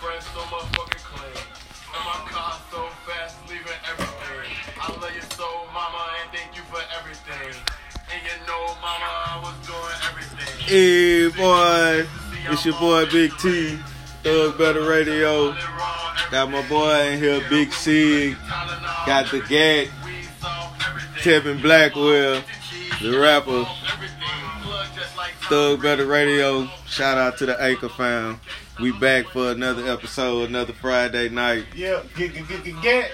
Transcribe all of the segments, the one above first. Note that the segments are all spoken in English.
friends so motherfucking clean. And my car so fast, leaving everything. I love you so, mama, and thank you for everything. And you know, mama, I was doing everything. Hey boy, it's your boy Big T, Thug Better Radio. Got my boy in here, Big C. Got the gag, Tevin Blackwell, the rapper. Thug Better Radio. Shout out to the Acre fam. We back for another episode, another Friday night. Yeah, get get get get get.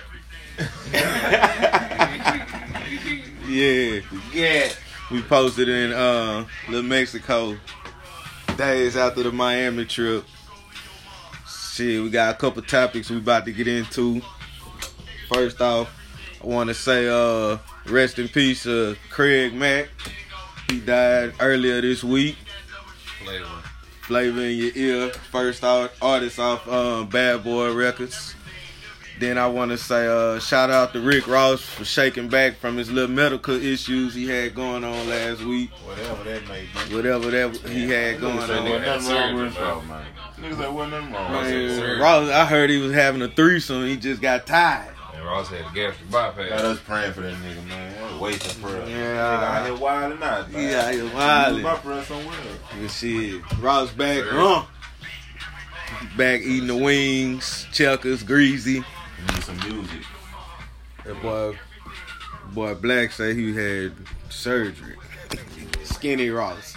Yeah, Yeah. we posted in uh Little Mexico days after the Miami trip. Shit, we got a couple topics we about to get into. First off, I want to say uh rest in peace uh Craig Mack. He died earlier this week. Flavor. Flavor in your ear. First art, artist off um, Bad Boy Records. Then I want to say uh, shout out to Rick Ross for shaking back from his little medical issues he had going on last week. Whatever that may be. Whatever that he had going on. wasn't nothing wrong with Surgery, him, man. Niggas say wasn't nothing wrong. with Man, him. surgery. Ross, I heard he was having a threesome. He just got tired. And Ross had a gastric Got us praying for that nigga, man. What a waste of prayer. Yeah. Nigga out here wilding out. man. He out here Use wilding. My prayer somewhere. Good shit. Ross back, Sir. huh? Back eating the wings, checkers, greasy. Need some music. That boy, boy Black say he had surgery. Skinny Ross.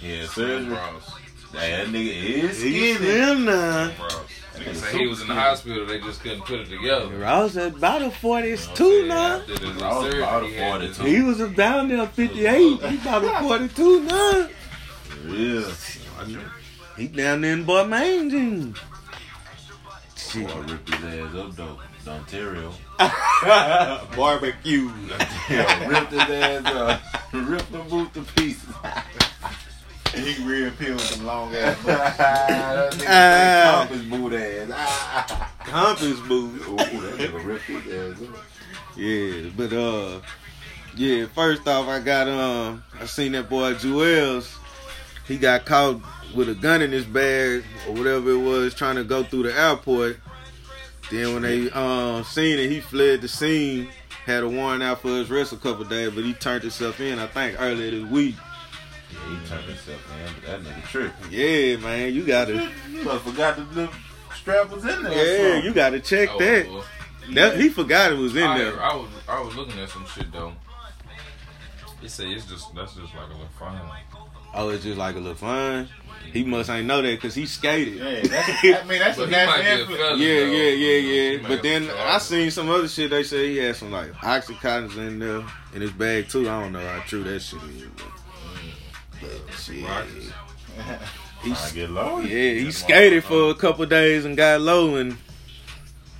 Yeah, Surgery. surgery. Ross. That nigga is He's skinny. slim now. Ross. Nigga say he was in the hospital, they just couldn't put it together. Ross at about a 42 You know now. I'm saying? After the Ross surgery, about a he had to- 42. He was down there 58. He about a 42 now. Yeah. He down there in Boy Mange. Shit. Boy, ripped his ass up though. Ontario. Barbecue. Yeah, ripped his ass up. ripped the boot to pieces. he real peeled some long ass boots. that nigga Ah. compass boot ass. Ah. Compass boot. Ooh, that nigga ripped his ass up. Yeah, but uh, yeah. First off, I got um, I seen that boy Juelz. He got caught with a gun in his bag or whatever it was, trying to go through the airport. Then when they um seen it, he fled the scene. Had a warrant out for his arrest a couple days, but he turned himself in. I think earlier this week. Yeah, he turned himself in, but that nigga tripping. Yeah, man, you gotta. You must forgot the little strap was in there. Yeah, you gotta check Oh, that. well, That he forgot it was in I, there. I was I was looking at some shit though. It say it's just that's just like a little fun. Oh, it's just like a little fun. He must ain't know that because he skated. Yeah, that's, I mean that's a he might natural be a influence. felon. Yeah, though. yeah, yeah, yeah. But then I seen some other shit. They say he had some like oxycontins in there in his bag too. I don't know how true that shit is. But, but shit, Rockets. He, I get low. yeah, he skated for a couple days and got low and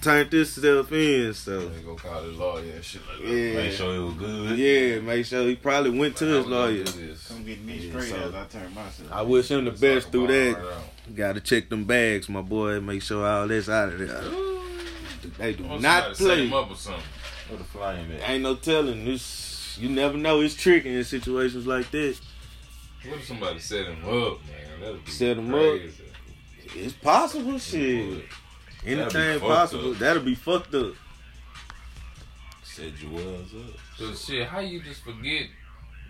turned himself in. So They go call the lawyer and shit like that. yeah, Make sure it was good. yeah. Make sure he probably went to his lawyer. Come get me Yeah, straight so- as I turn myself. I wish him the It's best like through that. right. Got to check them bags, my boy. Make sure all that's out of there. They do not somebody play. up or something. Where the flying at? Ain't no telling. This you never know. It's tricky in situations like this. What if somebody set him up, man? That'd be Set him up? crazy. It's possible, shit. Anything That'd be fucked possible. up. That'll be fucked up. Said you was up. So shit, how you just forget?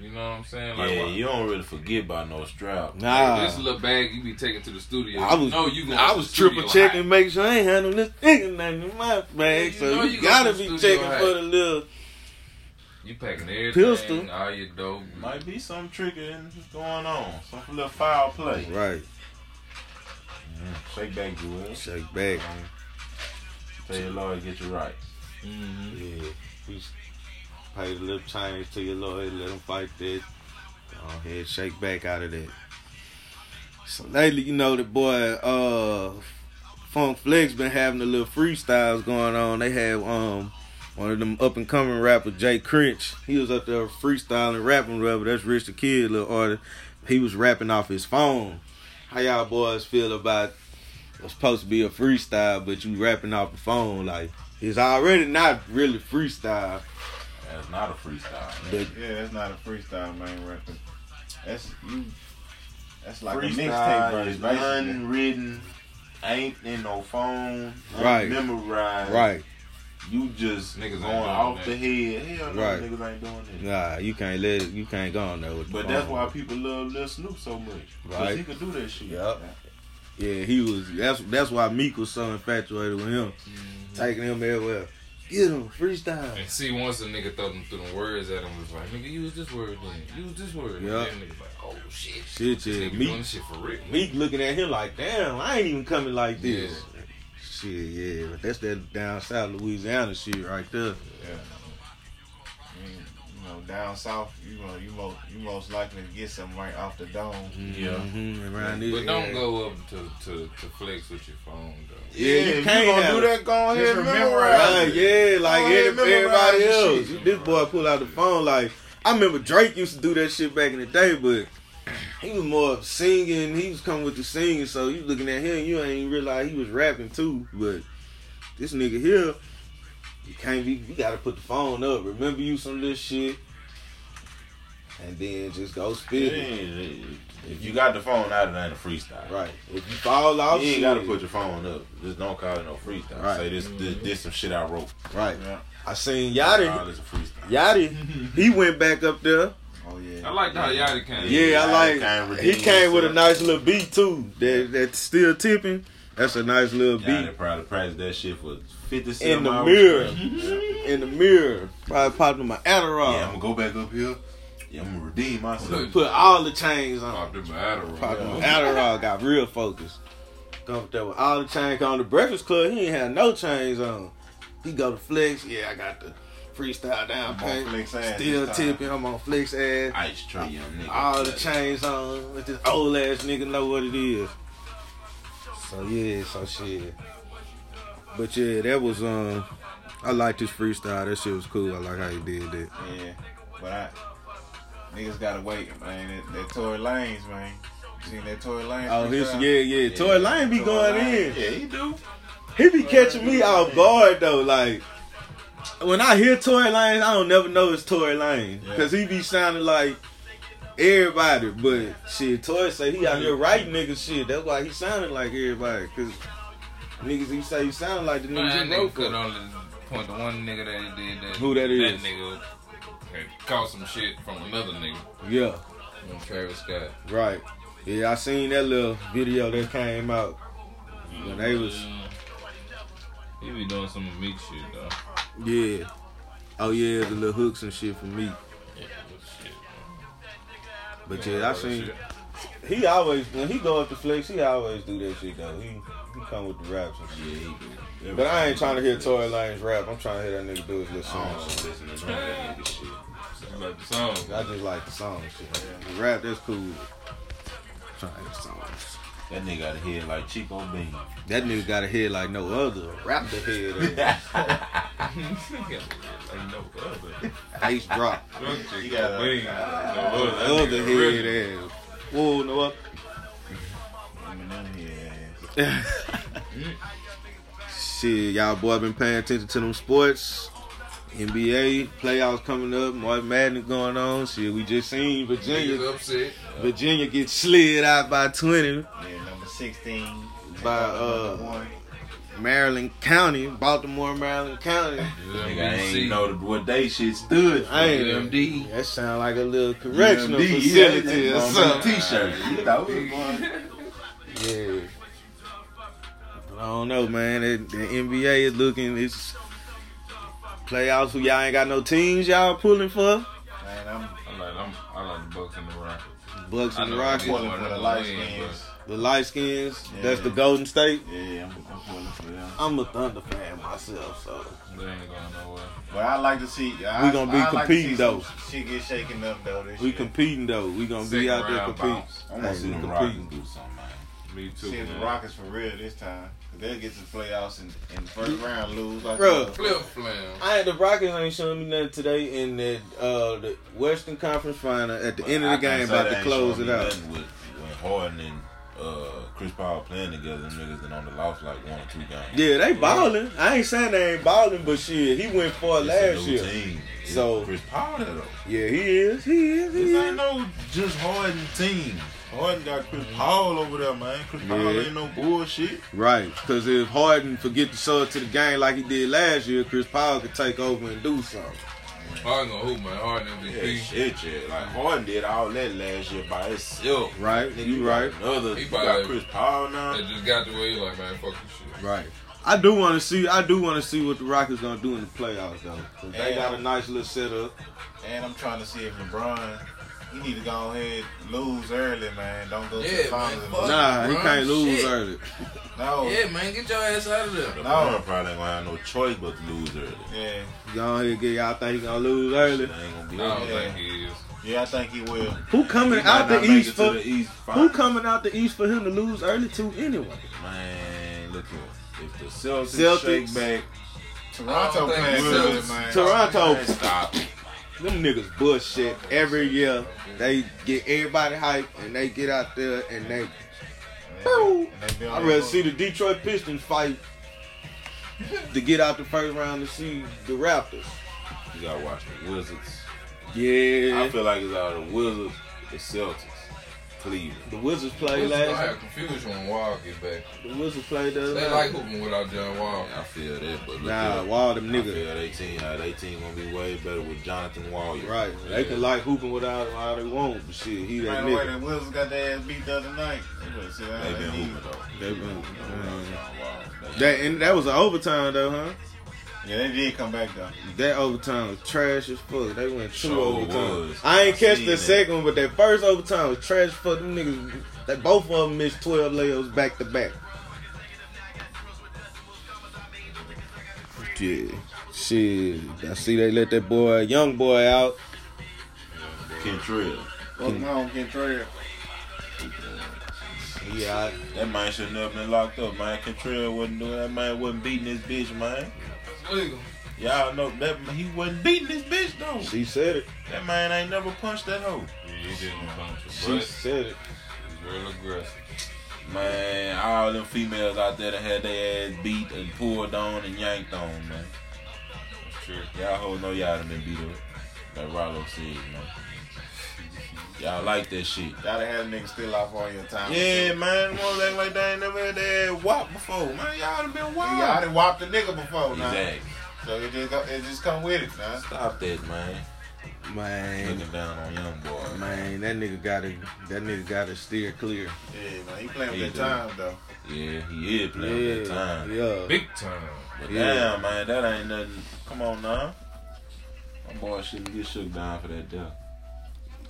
You know what I'm saying? Like, yeah, why- you don't really forget about no strap. Nah, this little bag you be taking to the studio. I was you know you going I was triple checking, hot. make sure I ain't handling this thing nothing in my bag. you so know you, you gotta to be checking hot. for the little. You packing everything, Pistol. all your dope. Might be some tricking going on. Some little foul play. Right, Shake back, Jewel. shake back. Tell your lawyer get you right. Mm-hmm. Yeah, we pay a little change to your lawyer, let him fight that. Go ahead, shake back out of that. So lately, you know, the boy uh Funk Flex been having a little freestyles going on. They have um one of them up and coming rappers, Jay Critch. He was up there freestyling, rapping, whatever. That's Rich the Kid, little artist. He was rapping off his phone. How y'all boys feel about it's supposed to be a freestyle, but you rapping off the phone? Like it's already not really freestyle, That's not a freestyle. Man. but Yeah, that's not a freestyle, man. Record. That's you. That's like a freestyle mixtape is version, basically. unwritten ain't in no phone, Right. memorized. Right. You just Niggas ain't going off that. the head. Hell no, Right. niggas ain't doing that. Nah, you can't let it. You can't go on there with. the But that's why people love Lil Snupe so much. Cause Right. he could do that shit. Yup. Yeah, he was. That's that's why Meek was so infatuated with him, mm-hmm. taking him everywhere. Get him freestyle. And see, once a nigga throw them through them words at him, was like, nigga, use this word then. Use this word. Yeah. And niggas like, oh shit. Shit, This yeah. nigga Meek, shit for real. Meek looking at him like, damn, I ain't even coming like this. Yeah. Shit, yeah, but that's that down south Louisiana shit right there. Yeah. I mean, you know, down south, you know, you most you most likely to get something right off the dome. Yeah. hmm around this. But don't go up to, to, to flex with your phone, though. Yeah, you if can't you gonna do that. Go ahead, Just and remember memorize Right, it. yeah, like ahead, every- everybody else. shit. This boy pulled out the phone like I remember Drake used to do that shit back in the day, but he was more of singing. He was coming with the singing, so you looking at him, you ain't even realize he was rapping too. But this nigga here, you can't be. You gotta put the phone up. Remember you some of this shit, and then just go spit Yeah, it. If you got the phone out, it ain't a freestyle. Right. If you fall off, You ain't shit, gotta put your phone up. Just don't call it no freestyle. Right. Say this, this, this some shit I wrote. right. Yeah. I seen Call Yachty. this a freestyle. Yachty, he went back up there. Oh yeah. I like how Yachty came. Yeah, I like. can't He came with a nice little beat too. That that's still tipping. That's a nice little Yeah, beat they probably practiced that shit for 50 cents. in the mirror. in the mirror. Probably popped in my Adderall. Yeah, I'm gonna go back up here. Yeah, I'm gonna redeem myself. Put all the chains on. Popped in my Adderall. Popped in my Adderall. Got real focused. Come up there with all the chains on. The Breakfast Club, he ain't had no chains on. He go to flex. Yeah, I got the freestyle down I'm on pat. flex ass Still tipping. I'm on flex ass. Ice tray, young nigga. all the chains on. Let this old ass nigga know what it is. So yeah, so shit. But yeah, that was um. I like this freestyle. That shit was cool. I like how he did that. Yeah. But I niggas gotta wait, man. That, that Tory Lanez, man. You seen that Tory Lanez? Oh, his yeah, yeah. Tory Lane be Tory going Lanez. in. Yeah, he do. He be catching me off guard though. Like when I hear Tory Lane, I don't never know it's Tory Lane Yeah. because he be sounding like everybody. But shit, Tory say he out here writing niggas shit. That's why he sounded like everybody. Cause niggas he say he sounded like the niggas Man, he wrote nigga for. only point to one nigga that he did that. Who that is? That nigga caught some shit from another nigga. Yeah, From Travis Scott. right. Yeah, I seen that little video that came out when they was mm. He be doing some of Meek shit though. yeah. Oh yeah, the little hooks and shit for me. Yeah, good shit. But yeah, I seen. He always when he go up to flex, he always do that shit though. He he come with the raps and shit. Yeah, he do. But I ain't trying to hear Tory Lane's rap. I'm trying to hear that nigga do his little I song. don't shit. listen to none of that nigga shit. You like the song? I just like the song shit. The rap that's cool. Trying to hear the songs. That nigga got a head like Chico Bean. That nigga got a head like no other. Rap the head. like no other. Ice drop. You got a- Wing. No other. Other That nigga head ass. Whoa, no up. Eminem head. Shit, y'all boy been paying attention to them sports. NBA playoffs coming up. March Madness going on. Shit, we just seen Virginia. Upset. Virginia get slid out by 20. Yeah, number sixteen. By, uh. Maryland County, Baltimore, Maryland County. Nigga, I ain't know the- what they shit stood for. I ain't UMD. That sound like a little correctional UMD, facility yeah, or on something. T-shirt. You thought we was going- Yeah. I don't know, man. The, the NBA is looking. It's playoffs. Who y'all ain't got no teams y'all pulling for? Man, I'm I like, I'm, I like the Bucks and the Rockets. Bucks and the Rockets. pulling for the them light skins. The light skins. Yeah. That's the Golden State. Yeah, I'm, I'm pulling for them. I'm a Thunder fan myself, so They ain't going nowhere. But I like to see. I, We gonna be I competing, see though. some Shit get shaken up though. This we year. competing though. We gonna be out there competing. bounce. I want to see them competing. Rockets do something, man. Me too. See if the. Rockets for real this time. 'Cause They'll get to the playoffs in, in the first round, lose like Bruh. Flip flam. I the Rockets ain't showing me nothing today in that uh the Western Conference Final at the end of the I game about to close it out. nothing With, Harden and uh, Chris Paul playing together, them niggas that the lost like one or two games. Yeah, they balling. I ain't saying they ain't balling, but shit, he went for It's a last new year. Team. So- Chris Paul though. Yeah, he is. He is. He This is. ain't no just Harden team. Harden got Chris Paul over there, man. Chris Paul ain't no bullshit. Right, because if Harden forget to show it to the game like he did last year, Chris Paul could take over and do something. Harden gonna hoop, man. Harden Yeah, MVP. shit, yeah. Like Harden did all that last year by himself. Right, Nigga, you right. Another, He probably- got Chris Paul now. They just got the way he like, man, fuck this shit. Right. I do want to see. I do want to see what the Rockets gonna do in the playoffs though. they got a nice little setup. And I'm trying to see if LeBron, he need to go ahead lose early, man. Don't go to the finals. man, and fuck. Nah, he can't lose shit. early. No. Yeah, man, get your ass out of there. LeBron probably ain't gonna have no choice but to lose early. Yeah. Go ahead, get y'all think he gonna lose early. They ain't gonna be I don't able to- Yeah. think he is. Yeah, I think he will. Who coming He out the east for? the East Who coming out the east for him to lose early to anyway? Man, look here. If the Celtics, Celtics. shake back, Toronto I don't think playing good, man. Toronto, man, stop. Them niggas bullshit every year. They get everybody hyped and they get out there and they. Boo. And they I'd rather see the Detroit Pistons fight to get out the first round to see the Raptors. You gotta watch the Wizards. Yeah, I feel like it's out of the Wizards, the Celtics, Cleveland. the Wizards played Wizards gonna last. have confusion when Wall get back. The Wizards played the other They night. like hooping without John Wall. I feel that, but look Nah, here. Wall them I niggas. feel they team, how they team gonna be way better with Jonathan Wall. Right, they can like hooping without him all they want, but shit, he that Man, the way nigga. the Wizards got their ass beat the other night. They better sit They been hooping though. They been, John Wall. They- that and that was an overtime though, huh? Yeah, they did come back though. That overtime was trash as fuck. They went two Sure overtime. was. I ain't I catch the that. second one, but that first overtime was trash as fuck. Them niggas, they both of them missed twelve layups back to back. Yeah, shit. I see they let that boy, young boy, out. Kentrell. Fuck on Kentrell. Yeah, That man should never been locked up, man. Kentrell wasn't doing that man wasn't beating this bitch, man. It's legal. Y'all know that he wasn't beating this bitch though. she said it. That man ain't never punched that hoe. Yeah, he didn't punch her. of She said it. he's real aggressive. Man, all them females out there that had their ass beat and pulled on and yanked on, man. That's true. Y'all hoes know y'all done been beat up. Like Rollo said, man. Y'all like that shit. Gotta have a nigga still off all your time. Yeah, man. Most act like they ain't never had that ass whopped before. Man, y'all done been Y'all wild. done whopped a nigga before now. Exactly. So it just, it just come with it man. Stop that, man. Man, Looking down on young boy. man, that nigga gotta, that nigga gotta steer clear. Yeah, man. He playing He with do. that time though. Yeah, he is playing Yeah, that time. yeah. Big time. But Yeah. damn, man, that ain't nothing. Come on now. My boy shouldn't get shook down for that death.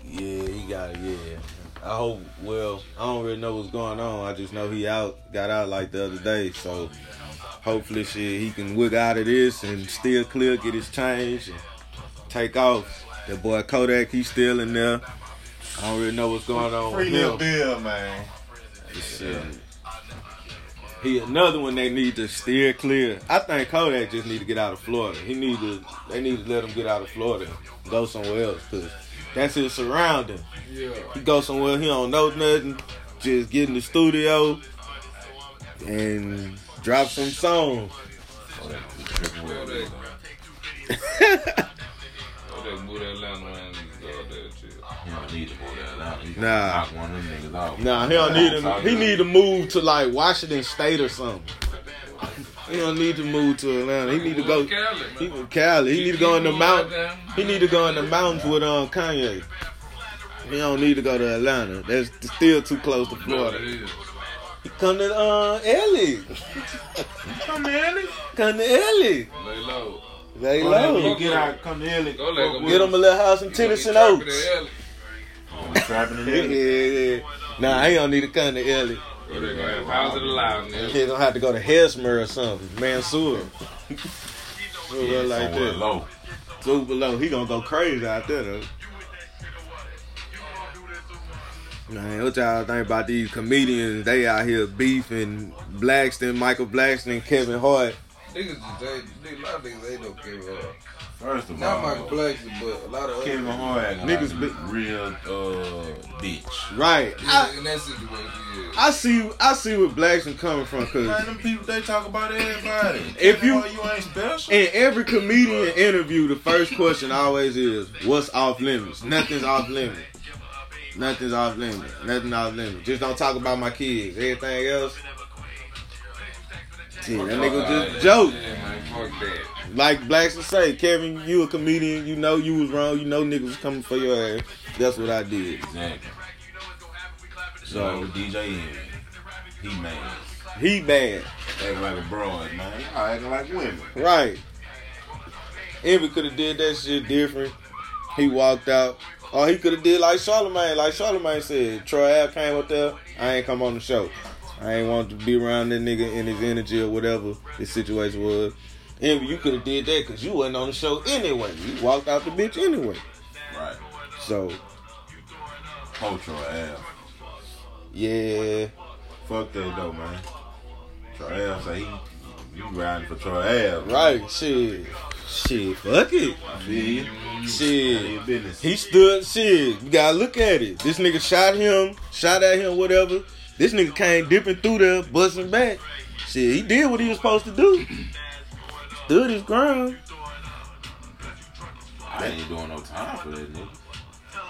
Yeah, he got it. Yeah, I hope. Well, I don't really know what's going on. I just know he out, got out like the other day. So hopefully, shit, he can wiggle out of this and still clear, get his change, and take off. That boy Kodak, he's still in there. I don't really know what's going on Free with him. bill, man. Shit. He another one they need to steer clear. I think Kodak just need to get out of Florida. He need to. They need to let him get out of Florida, and go somewhere else, cause that's his surrounding. Yeah. He go somewhere he don't know nothing, just get in the studio and drop some songs. Oh, that was tripping Well, with they- they move to Atlanta, man. Just go out there and chill. He don't need to go there now. He can Nah. knock one of them niggas off. Nah, he don't need him. He need to move to like Washington State or something. He don't need to move to Atlanta. He need to go. Cali. He from Cali. He need to go in the Move mount. goddamn- He need to go in the mountains with um Kanye. He don't need to go to Atlanta. That's still too close to Florida. He come to uh Ellie. Come here, Ellie. Come to Ellie. Lay low. Lay low. you Get out, come to Ellie. Go let Fuck go. with Get him a little house in Tennyson You gonna be Oaks. trapping in him. Trapping in Yeah, Ellie. yeah, yeah. Nah, he don't need to come to Ellie. Ellie. Go there, go have house of the loud, He man. gonna have to go to Hesmer or something. Mansour. Somewhere like that. low. Super low. He gonna go crazy out there though. Man, what y'all think about these comedians? They out here beefing Blackson, Michael Blackson, Kevin Hart. Niggas just, they, niggas, a lot of niggas ain't no Kevin Hart. First of all, Not all, Michael Blackson, but a lot of Kevin niggas. Hart, Niggas niggas be- real uh bitch. Right. Yeah, I, in that situation, yeah. I see. I see where Blackson coming from because Man, them people they talk about everybody. If you- Hart, you ain't special. in every comedian interview, the first question always is, "What's off limits?" Nothing's off limits. Nothing's off limits. Nothing off limits. Just don't talk about my kids. Everything else. That nigga just joke. Yeah, man, fuck that. Like Blacks would say, Kevin, you a comedian. You know you was wrong. You know niggas was coming for your ass. That's what I did. Exactly. So DJ he mad. he bad. Acting like a broad, man. Y'all acting like women. Right. Envy could have did that shit different. He walked out. Or he could have did like Charlemagne. Like Charlemagne said, Troy Ave came up there. I ain't come on the show. I ain't want to be around that nigga in his energy or whatever his situation was. Envy, you could have did that because you wasn't on the show anyway. You walked out the bitch anyway. Right. So Ultra Ave. yeah, Fuck that though, man. Troy Ave say he, you riding for Troy Ave. right. Shit, shit. Fuck it. Shit. None of your business. He stood shit. You gotta look at it. This nigga shot him, shot at him, whatever. This nigga came dipping through there, busting back. Shit, he did what he was supposed to do. Stood his ground I ain't doing no time for that nigga.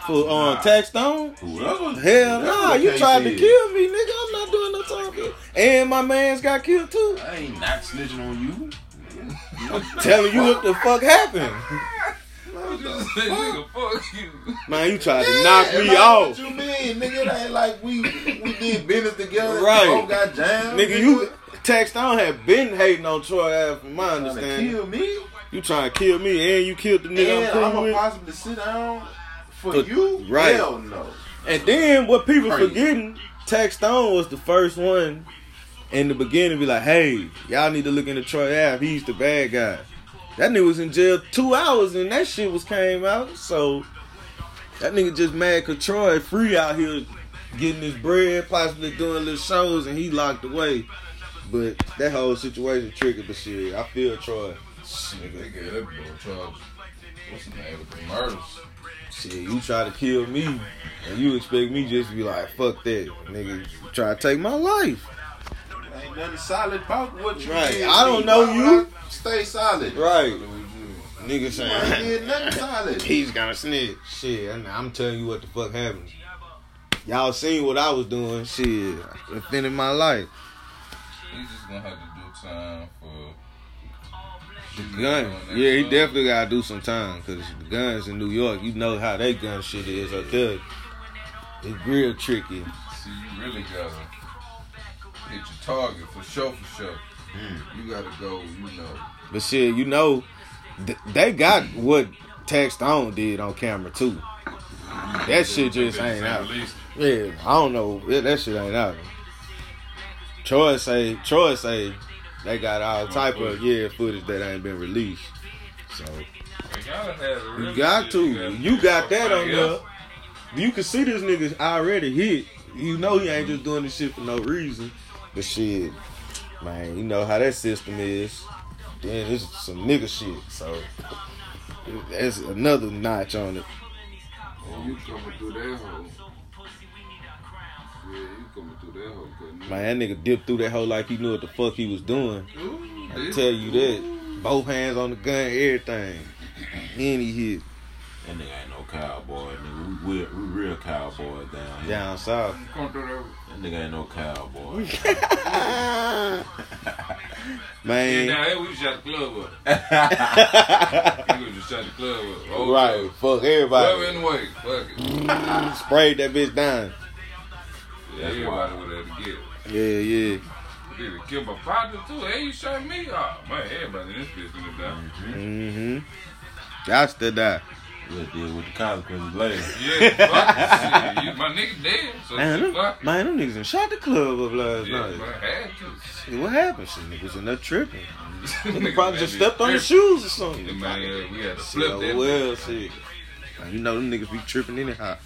for um Nah. tax stone. Whoever. Hell no, nah, you tried to is. kill me, nigga. I'm not doing no time for it. And my man's got killed too. I ain't not snitching on you. I'm telling you what the fuck happened. Just say, nigga, fuck you. Man, you tried to knock me man, off. What you mean, nigga? It ain't like we we did business together. Right. We both got jammed. Nigga, you tax stone had been hating on Troy Ave from my trying to understanding. kill me. You trying to kill me and you killed the nigga And I'm cool I'm with. gonna possibly sit down for For- you? right. Hell no. And then what people Crazy. forgetting, Tax Stone was the first one in the beginning be like, hey, y'all need to look into Troy Ave. He's the bad guy. That nigga was in jail two hours and that shit was came out. So that nigga just mad cause Troy free out here getting his bread, possibly doing little shows and he locked away. But that whole situation tricky, but shit, I feel Troy. Nigga, they gave that boy charge. What's the name of the murders? Shit, you try to kill me, and you expect me just to be like, fuck that, nigga. Try to take my life, Ain't nothing solid about what you Right. did. I don't know would you. Stay solid. right? What was you? Nigga You ain't saying nothing solid. he's gonna snitch. Shit, I'm telling you what the fuck happened. Y'all seen what I was doing. Shit, defending my life. He's just gonna have to do time for The gun, yeah, he definitely gotta do some time because the guns in New York, you know how they gun shit is up there. It's real tricky. See, you really gotta hit your target for sure, for sure. Hmm. You gotta go, you know. But shit, you know, th- they got what Tax Stone did on camera too. That shit just ain't out. Yeah, I don't know. Yeah, that shit ain't out. Troy say, Troy say, they got all type of yeah footage that ain't been released. So You got to, you got that on there. You can see this nigga already hit. You know he ain't just doing this shit for no reason. But shit, man, you know how that system is. Then it's some nigga shit. So that's another notch on it. You coming through that hole. Yeah, you coming through that hole. couldn't? Man, that nigga dipped through that hole like he knew what the fuck he was doing. Ooh, I tell you that. Both hands on the gun, everything. And he hit That nigga ain't no cowboy, nigga. We, we, we real cowboys down here. down south. Come through that. That nigga ain't no cowboy. Yeah, Man, now hey, we shot the club up. We just shot the club up. Oh, right. Fuck Whoever everybody. in the way, fuck it. Sprayed that bitch down. Yeah, everybody was there to get. Yeah, yeah. Did it kill my partner too? Hey, you shot me? Oh man, everybody in this bitch gonna die. Mm-hmm. Got to die. We'll deal with the consequences later. Yeah. Shit, you, my nigga dead, so Man, shit, them, fuck man, them niggas done shot the club up last Yeah, night. man, had to. Shit, what happened? Shit, niggas in there tripping. Nigga probably just stepped on the shoes or something. Yeah, man, yeah, we had to flip oh that. well, shit. Man, you know them niggas be tripping anyhow.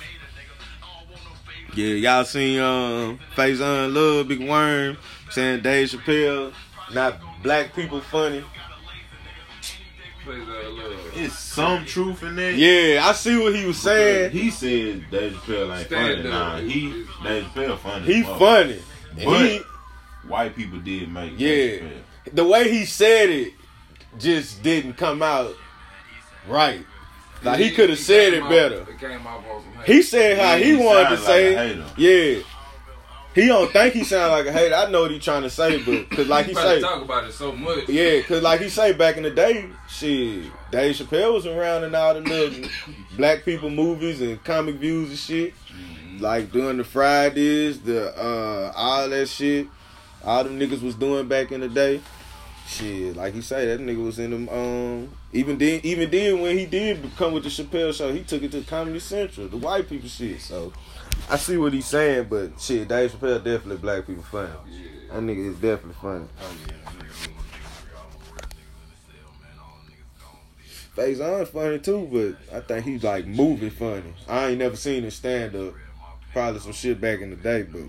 Yeah, y'all seen um Faizon Love, Big Worm, saying Dave Chappelle, not black people funny. Plays that love. It's some truth in that. Yeah, I see what he was saying. He said Dave Chappelle ain't Stand funny. up. Nah, he Dave Chappelle funny. He as fuck. funny. But he, white people did make Yeah. The way he said it just didn't come out right. Like he could have said it came better. off- It came off on some hate. He said how he He wanted to sounded say. it. Yeah. He don't think he sound like a hater. I know what he trying to say, but cause like he probably say, talk about it so much. yeah, cause like he say back in the day, shit, Dave Chappelle was around in all the little black people movies and comic views and shit. Like doing the Fridays, the uh all that shit. All them niggas was doing back in the day. Shit, like he say, that nigga was in them. Um, even then, even then, when he did come with the Chappelle show, he took it to Comedy Central, the white people shit. So I see what he's saying, but shit, Dave Chappelle definitely black people funny. That nigga is definitely funny. Oh, Faizon funny too, but I think he's like moving funny. I ain't never seen him stand up. Probably some shit back in the day, but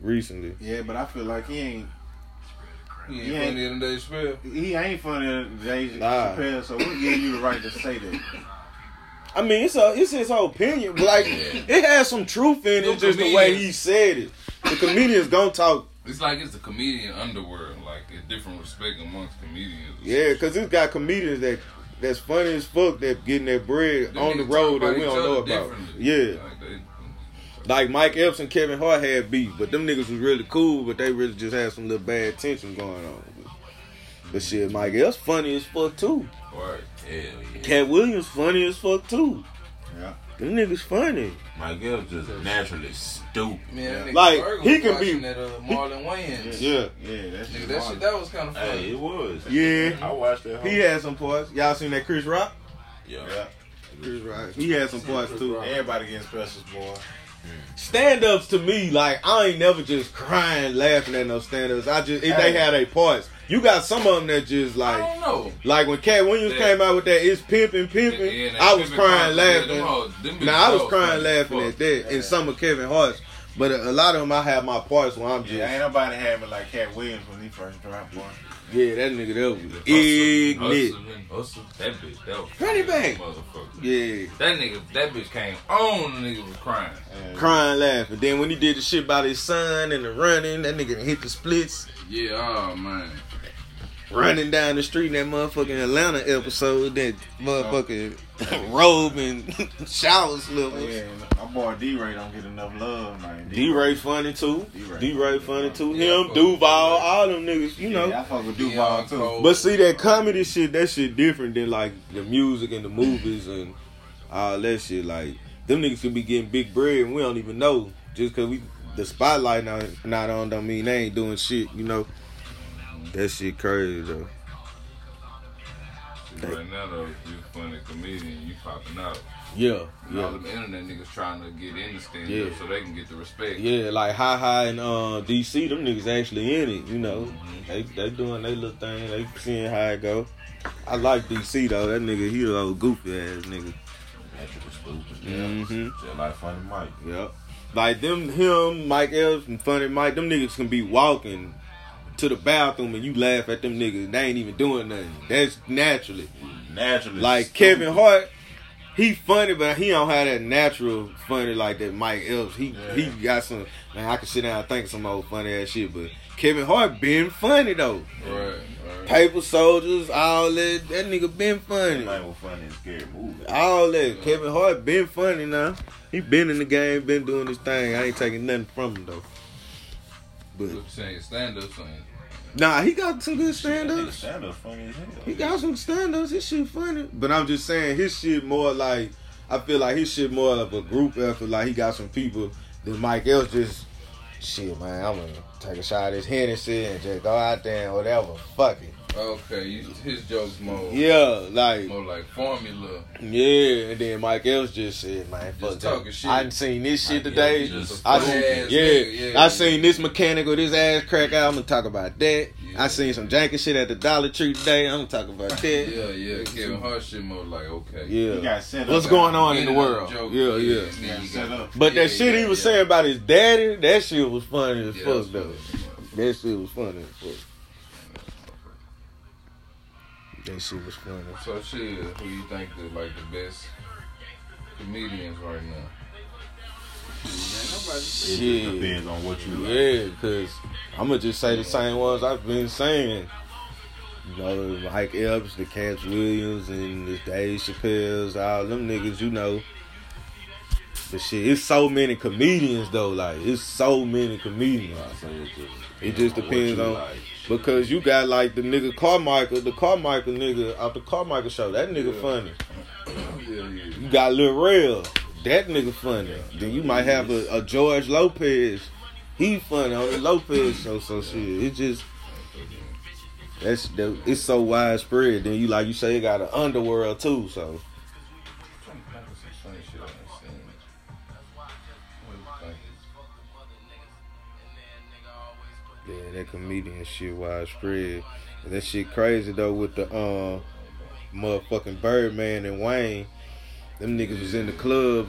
recently. Yeah, but I feel like he ain't He ain't Yeah. funny in the day spell. he ain't funny than Dave Nah. Chappelle, so what give you the right to say that? I mean, it's a, it's his whole opinion, but like it has some truth in it, just the way he said it. The comedians gonna talk, It's like it's the comedian underworld, like a different respect amongst comedians. yeah, because it's got comedians that that's funny as fuck that getting their bread Them on the road talk that we don't know about. Yeah, Like they, like Mike Epps and Kevin Hart had beef, but them niggas was really cool, but they really just had some little bad tension going on. But shit, Mike Epps funny as fuck too. right. Hell yeah. Katt Williams funny as fuck too. Yeah. Them niggas funny. Mike Epps just naturally stupid. Man, that nigga Like, Ferg he was can watching be- That, uh, Marlon Wayans. Yeah. Yeah, that's Nigga, that shit, that was kind of funny. Hey, it was. Yeah. I watched that. He had some parts. Y'all seen that Chris Rock? Yeah. Yeah. Chris Rock. He had some parts too. Everybody getting specials, boy. Mm. Stand ups to me, like I ain't never just crying laughing at no stand ups. I just if they had a parts. You got some of them that just I like don't know. like when Katt Williams Yeah. came out with that it's pimping pimping. Yeah, I was crying Poppin', yeah, laughing. hoes- them bitches Now I was crying laughing at fuck. that and some of Kevin Hart's. But a, a lot of them I have my parts where I'm just ain't nobody had me like Katt Williams when he first dropped, boy. Yeah that nigga that was ignorant. That bitch, that was Run it back. motherfucker. Yeah. That nigga, that bitch came on. The nigga was crying. And Crying laughing. Then when he did the shit about his son and the running, that nigga hit the splits. Yeah, oh man. Running down the street in that motherfucking Atlanta episode, that motherfucking oh. robe and shower Oh, slippers. yeah, my boy D Ray don't get enough love, man. D Ray funny too. D-Ray. Funny too. Yeah, I Him, fuck Duval, all them niggas, you know. Yeah, I fuck with Deion Duval too. But see that comedy shit, that shit different than like the music and the movies and all that shit. Like them niggas could be getting big bread and we don't even know. Just cause we the spotlight not not on don't mean they ain't doing shit, you know. That shit crazy though. Right now, though, you funny comedian, you popping out. Yeah, And all yeah. them internet niggas trying to get in the stand Yeah. up so they can get the respect. Yeah, like Hi Hi and uh, DC, them niggas actually in it. You know, they they doing their little thing. They seeing how it go. I like DC though. That nigga, he a little goofy ass nigga. Naturally stupid. Yeah. Mhm. Just like funny Mike. Yep. Like them, him, Mike Epps, and Funny Mike. Them niggas can be walking to the bathroom and you laugh at them niggas. They ain't even doing nothing. That's naturally. Naturally. Like stupid. Kevin Hart, he funny, but he don't have that natural funny like that Mike Epps. He he got some man. I can sit down and think of some old funny ass shit, but Kevin Hart been funny though. Right, right. Paper soldiers, all that. That nigga been funny. Man was funny and scary movie. All that. Kevin Hart been funny now. He been in the game, been doing his thing. I ain't taking nothing from him though. But What you saying? Stand up saying. Nah, he got some good stand ups. stand up funny as hell. He got some stand ups. His shit funny. But I'm just saying his shit more like I feel like his shit more of a group effort. Like he got some people that Mike else just shit, man. I'm gonna take a shot at his Hennessy and just go out there and whatever. Fuck it. Okay, you, his jokes more, Yeah, like more like formula. yeah. And then Mike else just said, man, fuck Just that. talking shit. I done seen this shit Mike today. Epps just I a seen, funny-ass yeah, nigga, yeah, I yeah. seen this mechanic with his ass crack out. I'm gonna talk about that. Yeah. I seen some janky shit at the Dollar Tree today. I'm gonna talk about that. Yeah, yeah. Kevin Hart shit more like okay. Yeah. He got set up. What's going on in the world? of joke. Yeah, yeah. He got set up. But Yeah, that shit yeah, he was yeah. saying about his daddy, that shit was funny as Yeah, fuck though. That shit was funny as fuck. That shit was funny. So shit, who you think is like the best comedians right now? It just depends on what you like. Yeah, cause I'ma just say the same ones I've been saying. You know, Mike Epps, the Katts Williams, and the Dave Chappelle's, all them niggas, you know. But shit, it's so many comedians though. Like it's so many comedians. It just, depends on like. because you got like the nigga Carmichael, the Carmichael nigga out the Carmichael show. That nigga Yeah. funny. Yeah, yeah. You got Lil Rel. That nigga funny. Then you might have a, a George Lopez. He funny on the Lopez show. So shit, it just that's the, it's so widespread. Then you like you say, you got an underworld too. So think? that comedian shit widespread. And that shit crazy though with the um motherfucking Birdman and Wayne. Them niggas was in the club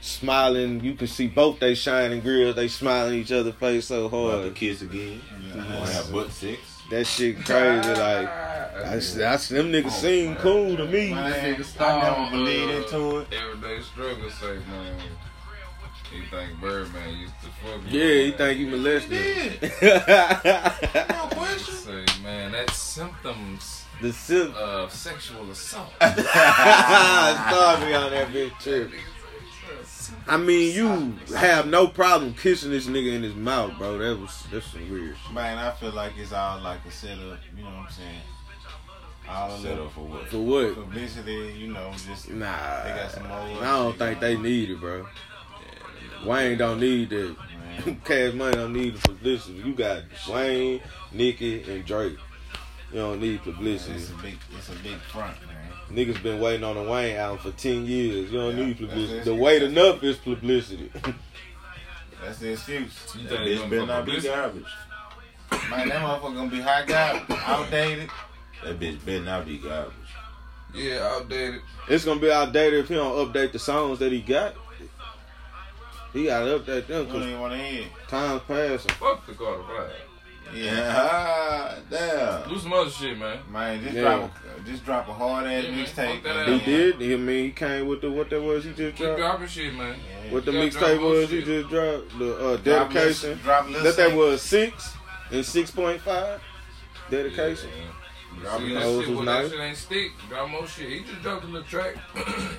smiling. You can see both they shining grills. They smiling each other face so About to hard. kiss again. Wanna have butt sex. That shit crazy. Like I, I, them niggas seem cool to me. Man, nigga I never believed into it. Everyday struggle say, man. He think Birdman used to fuck with Yeah, him, he man. think you molested. No question. Say, man, that's symptoms the sim. of sexual assault. Start me on that bitch too. I mean, you have no problem kissing this nigga in his mouth, bro. That was that's some weird. shit. Man, I feel like it's all like a setup. You know what I'm saying? All a Set little up for what? For what? publicity. You know, just Nah, They got some more I don't shit think going they need it, bro. Wayne don't need that. man. Cash Money don't need the publicity. You got Wayne, Nicki, and Drake. You don't need publicity. It's a big, it's a big front, man. Niggas been waiting on the Wayne album for ten years. You don't Yeah, need publicity. The it. wait enough is publicity. That's the excuse. You That think it's bitch gonna better not be publicity? garbage. Man, that motherfucker gonna be hot garbage, outdated. That bitch better not be garbage. Yeah, outdated. it's gonna be outdated if he don't update the songs that he got. He gotta update them We don't because even wanna hear. it. time's passing. Fuck the Carter Five. Yeah. Ah, damn. Do some other shit, man. Man, just Yeah. drop a just drop a hard ass Yeah, man, mixtape. fuck that man. He did. I mean, he came with the what that was. He just Keep dropped. dropping shit, man. Yeah. What the mixtape drop more was, he just dropped the uh, Drop a dedication. little- Drop a little That that was six and six point five. Dedication. Yeah. Drop See, that shit, was when nice. that shit ain't stick, drop more shit. He just dropped a little track.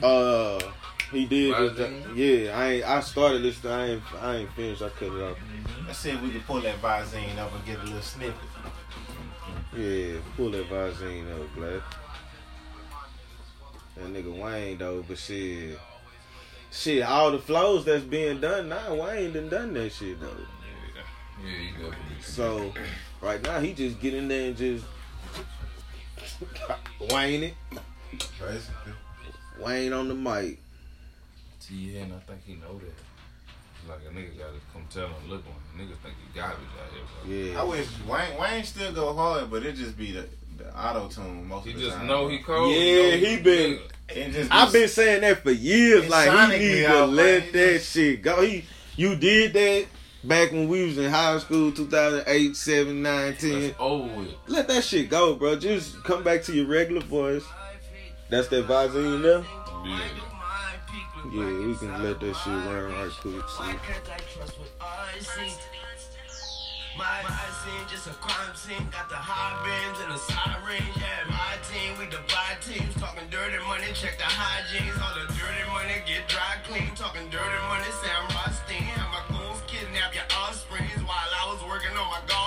Uh, he did. Right, yeah, I ain't. I started this. I ain't. I ain't finished. I cut it off. Let's see if we can pull that Vizine up and get a little snippet. Yeah, pull that Vizine up, black. That nigga Wayne though, but shit, shit, all the flows that's being done now, Wayne done done that shit though. Yeah, he definitely. So right now he just get in there and just Wayne it, Basically. Wayne on the mic. T and I think he know that. Like a nigga gotta come tell him, look, man, niggas think you garbage out here, bro. Yeah, I wish Wayne Wayne still go hard, but it just be the, the auto tune most He of the time. He just know he cold. Yeah, know he been- It just I've been saying that for years. Like he need to let man. that shit go. He, you did that back when we was in high school, 2008, 7, 9, 10. That's old. Let that shit go, bro. Just come back to your regular voice. That's that Vizine there. Yeah. Yeah, we can let that shit run right quick. See. Why can't I trust what I see? My, my scene just a crime scene. Got the high beams and the sirens. Yeah, my team, we divide teams. Talking dirty money, check the hygienes. All the dirty money get dry clean. Talking dirty money, Sam Rothstein. Have my goons kidnap your offsprings while I was working on my golf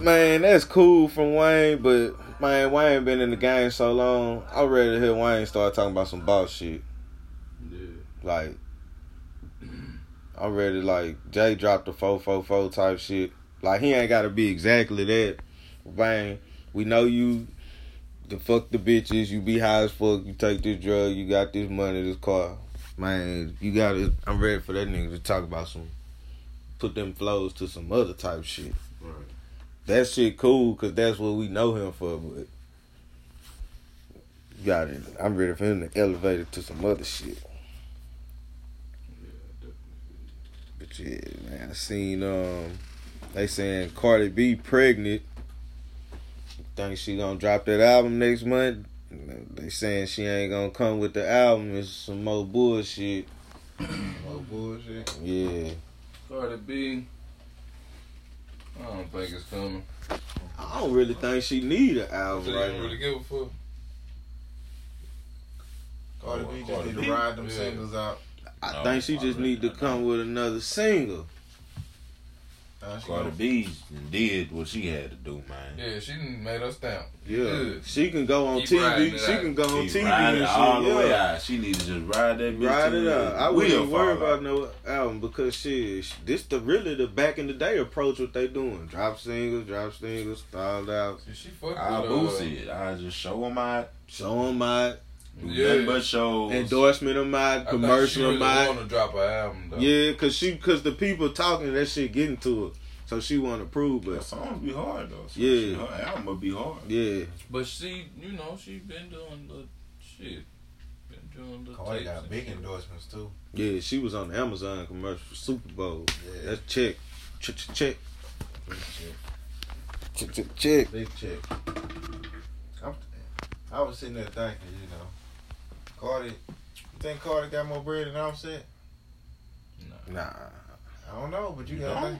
Man, that's cool from Wayne, but man, Wayne been in the game so long. I'm ready to hear Wayne start talking about some boss shit. Yeah. Like, I'm ready. Like Jay dropped the four four four type shit. Like he ain't gotta be exactly that. Bang. We know you the fuck the bitches, you be high as fuck, you take this drug, you got this money, this car. Man, you gotta I'm ready for that nigga to talk about some put them flows to some other type shit. Right. That shit cool cause that's what we know him for, but got it. I'm ready for him to elevate it to some other shit. But yeah, man, I seen um they saying Cardi B pregnant. Think she gonna drop that album next month. They saying she ain't gonna come with the album. It's some more bullshit. Oh bullshit. Yeah. Cardi B. I don't think it's coming. I don't really think she need an album So you right don't now. really give a fuck. Cardi B just need to ride them Yeah. singles out. I No, think she just really need to come with another single. Uh, she Cardi gonna- B did what she had to do, man. Yeah, she made us down. Yeah. Good. She can go on Keep TV. She can go on Keep TV riding and it shit. all the way yeah. out. She need to just ride that bitch. Ride it out. I wouldn't worry fall about out. no album because shit, sh- this the really the back in the day approach what they doing. Drop singles, drop singles, styled out, See, she fucked I with boost it. I just show them out. show them my Do Yeah. nothing but shows. endorsement of my I think commercial she of really my. want to drop an album though. Yeah, cause she, cause the people talking that shit getting to her, so she want to prove The it. songs be hard though. So Yeah. shit, her album will be hard. Yeah, But she, you know, she been doing the shit. Been doing the Cardi got big shit. endorsements too. yeah, she was on the Amazon commercial for Super Bowl. Yeah. That's check, check, check, check, check. check, check, check. Big check. I'm, I was sitting there thinking, you know, Cardi. You think Cardi got more bread than Offset? No. Nah, I don't know, but you, You gotta.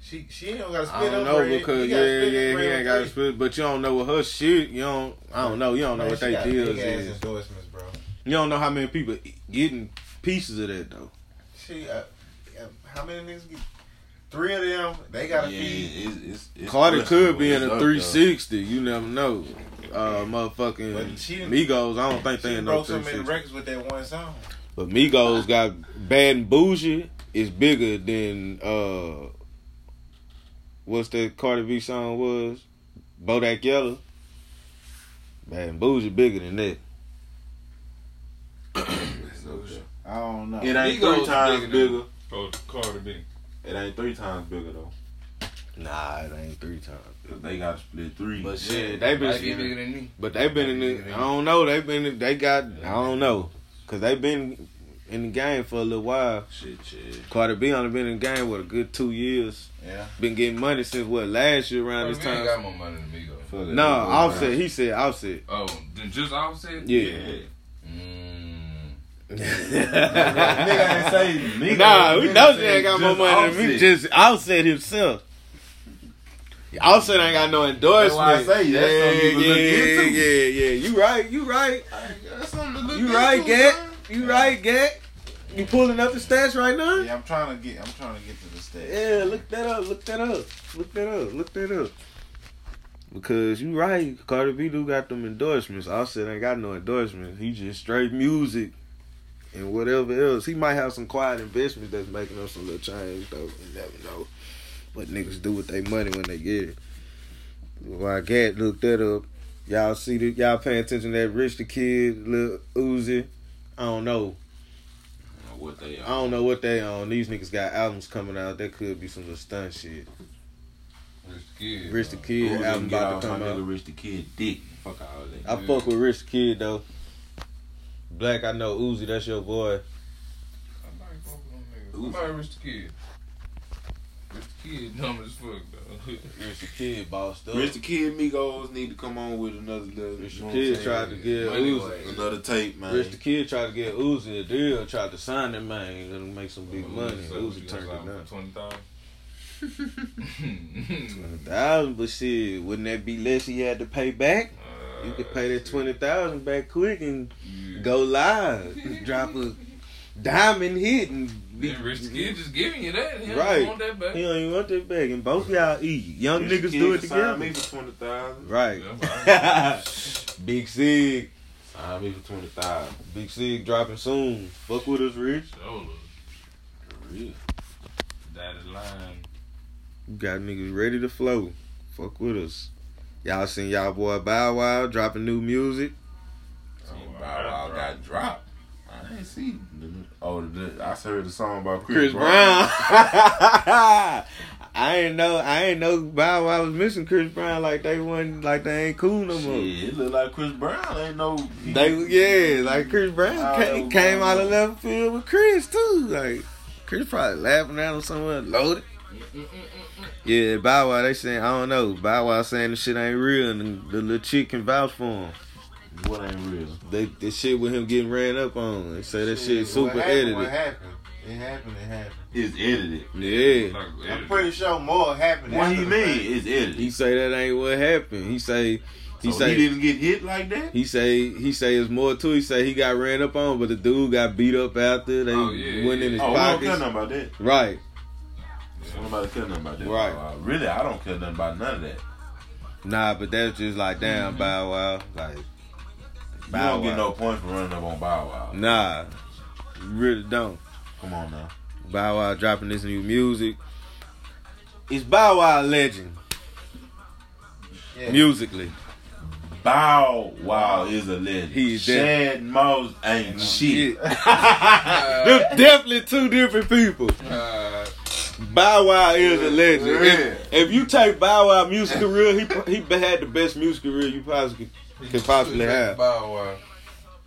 She she ain't gotta I don't know bread. because yeah, yeah, he ain't got to three. split. But you don't know what her shit. You don't. I don't know. You don't know Man, what she they got deals big ass is. endorsements, bro. You don't know how many people getting pieces of that though. She, uh, uh, how many niggas get? Three of them, they gotta yeah, feed. it's, it's, it's Cardi could be in a 360. You never know. Uh, motherfucking But she Migos. I don't think they She in no broke so many records with that one song. But Migos got Bad and Bougie is bigger than uh, what's that Cardi B song was? Bodak Yellow. Bad and Bougie bigger than that. I don't know. It ain't Migos three times bigger bigger. Oh, Cardi B. It ain't three times bigger though. Nah, it ain't three times. 'Cause they got to split three. But Yeah, shit, they might be been bigger than me. But they been in the. I don't know. They been. in- They got. I don't know. Cause they been in the game for a little while. shit, shit. Cardi B only been in the game what a good two years. Yeah. Been getting money since what last year around Cardi this B ain't got more money than me though. No, they Offset. around. He said Offset. Oh, then just Offset. Yeah. Mm. Nigga ain't say nigga. nah, we know she ain't got more just money than me. Just Offset himself. Offset ain't got no endorsement. why I say that's yeah, something yeah, yeah, yeah. You right. You right. That's something to look You right, Gat. You right, Gat. You pulling up the stats right now? Yeah, I'm trying to get. I'm trying to get to the stage. Yeah, look that up. Look that up. Look that up. Look that up. Because you right, Cardi B do got them endorsements. Offset ain't got no endorsements. He just straight music and whatever else. He might have some quiet investments that's making up some little change though. You never know. What niggas do with their money when they get it. Well, I got look that up. Y'all see the y'all paying attention to that Rich the Kid, Lil Uzi. I don't know. I don't know What they I don't know what they on. These niggas got albums coming out. That could be some little stunt shit. Rich the Kid. Rich the Kid Who album about to come my out. nigga Rich the Kid dick. Fuck all that. I fuck with Rich the Kid though. Black, I know Uzi. That's your boy. I might fuck with them niggas. I might Rich the Kid. Rich the Kid dumb as fuck though. Rich the Kid bossed up. Rich the Kid Migos need to come on with another little. Rich you the Kid what tried to get Uzi. another tape, man. Rich the Kid tried to get Uzi a deal. Tried to sign that man and make some big money. So Uzi you turned got it down. Twenty thousand. Thousand, but shit, wouldn't that be less he had to pay back? You could pay that uh, twenty thousand back quick and go live. Drop a diamond hit and be, Then Rich the Kid mm-hmm. just giving you that. He Right. don't want that back. He don't even want that back, and both y'all eat. Young Rich niggas Kid do it can sign together. me for twenty thousand. Right. Yeah, Big Sig. Sign me for twenty thousand. Big Sig dropping soon. Fuck with us, Rich. Shoulder. Real. Daddy line. We got niggas ready to flow. Fuck with us. Y'all seen y'all boy Bow Wow dropping new music? See, Bow Wow got dropped. I ain't see. The, oh, the, I heard the song about Chris, Chris Brown. I ain't know. I ain't know Bow Wow was missing Chris Brown like they wasn't like they ain't cool no more. Shit, it look like Chris Brown ain't no. he- They yeah, like Chris Brown came, came out of left field with Chris too. Like Chris probably laughing at him somewhere loaded. Yeah, Bow Wow they saying I don't know. Bow Wow saying the shit ain't real and the little chick can vouch for him. What ain't real? They the shit with him getting ran up on. They say that shit what super happened, What happened? It happened. It happened. It's edited. Yeah. Like, I'm pretty sure more happened. What after he the mean? fact. It's edited. He say that ain't what happened. He say he so say he didn't get hit like that. He say he say it's more too. He say he got ran up on, but the dude got beat up after they Oh, yeah, went in his Oh, we don't care nothing about that. Right, Don't nobody care nothing about that. Right. Uh, really, I don't care nothing about none of that. nah, but that's just like damn Bow Wow, like You don't get no points for running up on Bow Wow. Nah, you really don't. Come on now. Bow Wow dropping this new music. Is Bow Wow a legend Yeah. musically? Bow Wow is a legend. He's is Shad Moss ain't shit. They're definitely two different people. Uh, Bow Wow is a legend. Yeah. If, if you take Bow Wow music career, he he had the best music career you possibly could possibly have. Bow Wow.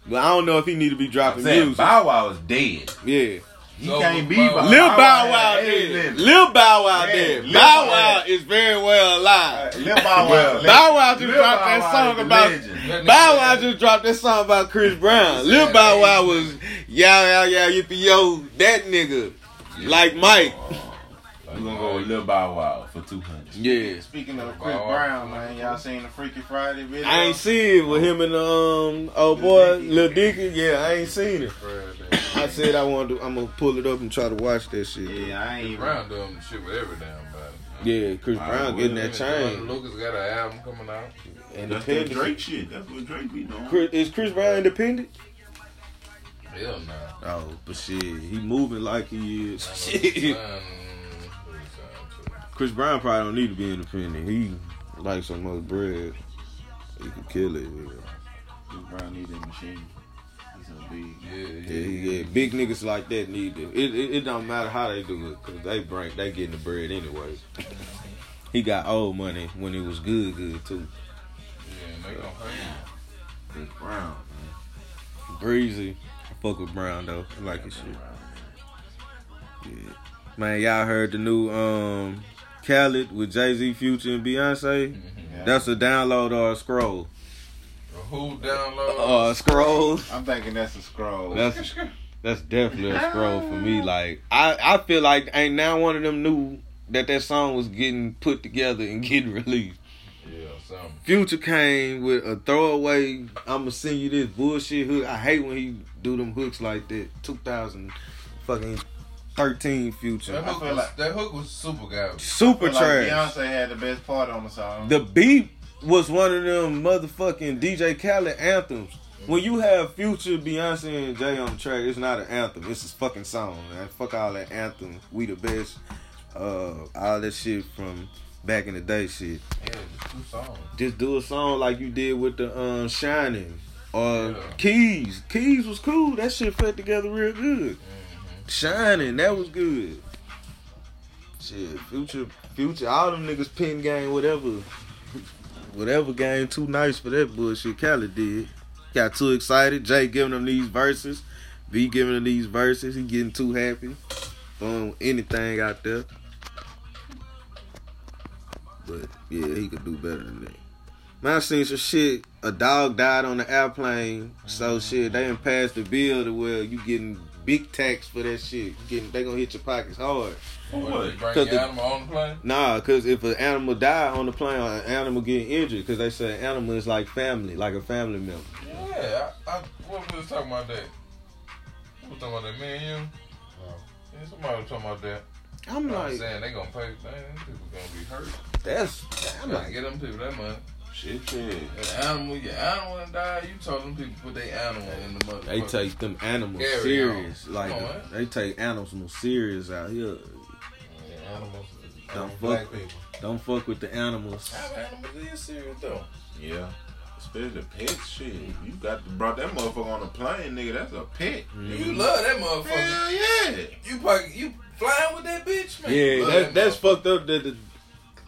But I don't know if he need to be I'm dropping saying music. Bow Wow is dead. yeah. He So, can't be Bow Bow Lil Bow Wow AIDS dead. Lil Bow Wow Yeah, dead. Lil Bow Bow Wow is very well alive. Lil Bow Wow. Well, Bow Wow just dropped Bow that song about. Bow Wow just dropped that song about Chris Brown. Lil Bow Wow was yow yow yow yippee yo that nigga like Mike. We're gonna go with Lil Bow Wow for two hundred. Yeah. Speaking of Chris Bow Wow. Brown, man, y'all seen the Freaky Friday video? I ain't seen it with him and um oh boy Lil Dicky. Yeah, I ain't seen it. I said I want to. I'm gonna pull it up and try to watch that shit. Yeah, I ain't even. Brown doing shit with every damn body. Yeah, Chris Brown getting that Jordan chain. Lucas got an album coming out. And That's that Independent. Drake shit. That's what Drake be doing. Chris, is Chris Brown independent? Hell no. Oh, but shit, he moving like he is. Shit. Chris Brown probably don't need to be independent. He like so much bread. He could kill it. Yeah, Chris Brown need that machine. He's so big. Yeah, yeah, yeah. yeah. Big niggas like that need to. It, it, it don't matter how they do it, cause they bring they getting the bread anyway. he got old money when it was good, good too. Yeah, they gonna pay. Chris Brown. Breezy, I fuck with Brown though. I like his shit. Yeah. Man, y'all heard the new um Khaled with Jay Z, Future, and Beyonce? Yeah. That's a download or a scroll. Who download? Uh, a scroll. I'm thinking that's a scroll. That's that's definitely a scroll for me. Like I, I feel like ain't now one of them knew that that song was getting put together and getting released. yeah, something. Future came with a throwaway. I'ma send you this bullshit hook. I hate when he do them hooks like that. 2000 fucking 13 Future. That I hook, feel was, like- that hook was super garbage. Super Feel like trash. Beyonce had the best part on the song. The beat was one of them motherfucking DJ Khaled anthems. When you have Future, Beyonce, and Jay on the track, it's not an anthem. It's a fucking song, man. Fuck all that anthem. We the best. Uh, all that shit from back in the day shit. Yeah, just two songs. Just do a song like you did with the um, Shining or Yeah. Keys. Keys was cool. That shit fit together real good. Shining, that was good. Shit, Future, Future, all them niggas pin game, whatever, whatever game too nice for that bullshit. Khaled did. Got too excited. Jay giving them these verses. B giving them these verses. He getting too happy. Throwing anything out there. But yeah, he could do better than that. Man, I seen some shit. A dog died on the airplane. So shit, they didn't pass the bill to where you getting big tax for that shit. Getting they gonna hit your pockets hard. What, what? they bring Cause the the- animal on the plane? Nah, cause if an animal die on the plane, or an animal get injured, cause they say an animal is like family, like a family member. Yeah, I, I, what we was talking about that? We was talking about that, me and you? Oh. Yeah, somebody was talking about that. I'm I'm like, saying they gonna pay, man, them people gonna be hurt. that's I'm I'm like, like, get them people that money. Shit, shit. An animal, your animal done died, you told them people put their animal in the mother. they take them animals Carry serious. on. Like Come on, they take animals more serious out here. Yeah, animals. Don't black fuck, people. don't fuck with the animals. How animals is serious though? Yeah. Especially the pet shit. You got to brought that motherfucker on a plane, nigga. That's a pet. You love that motherfucker. Hell yeah. You probably, you flying with that bitch, man. Yeah, Love that, that's fucked up. That the,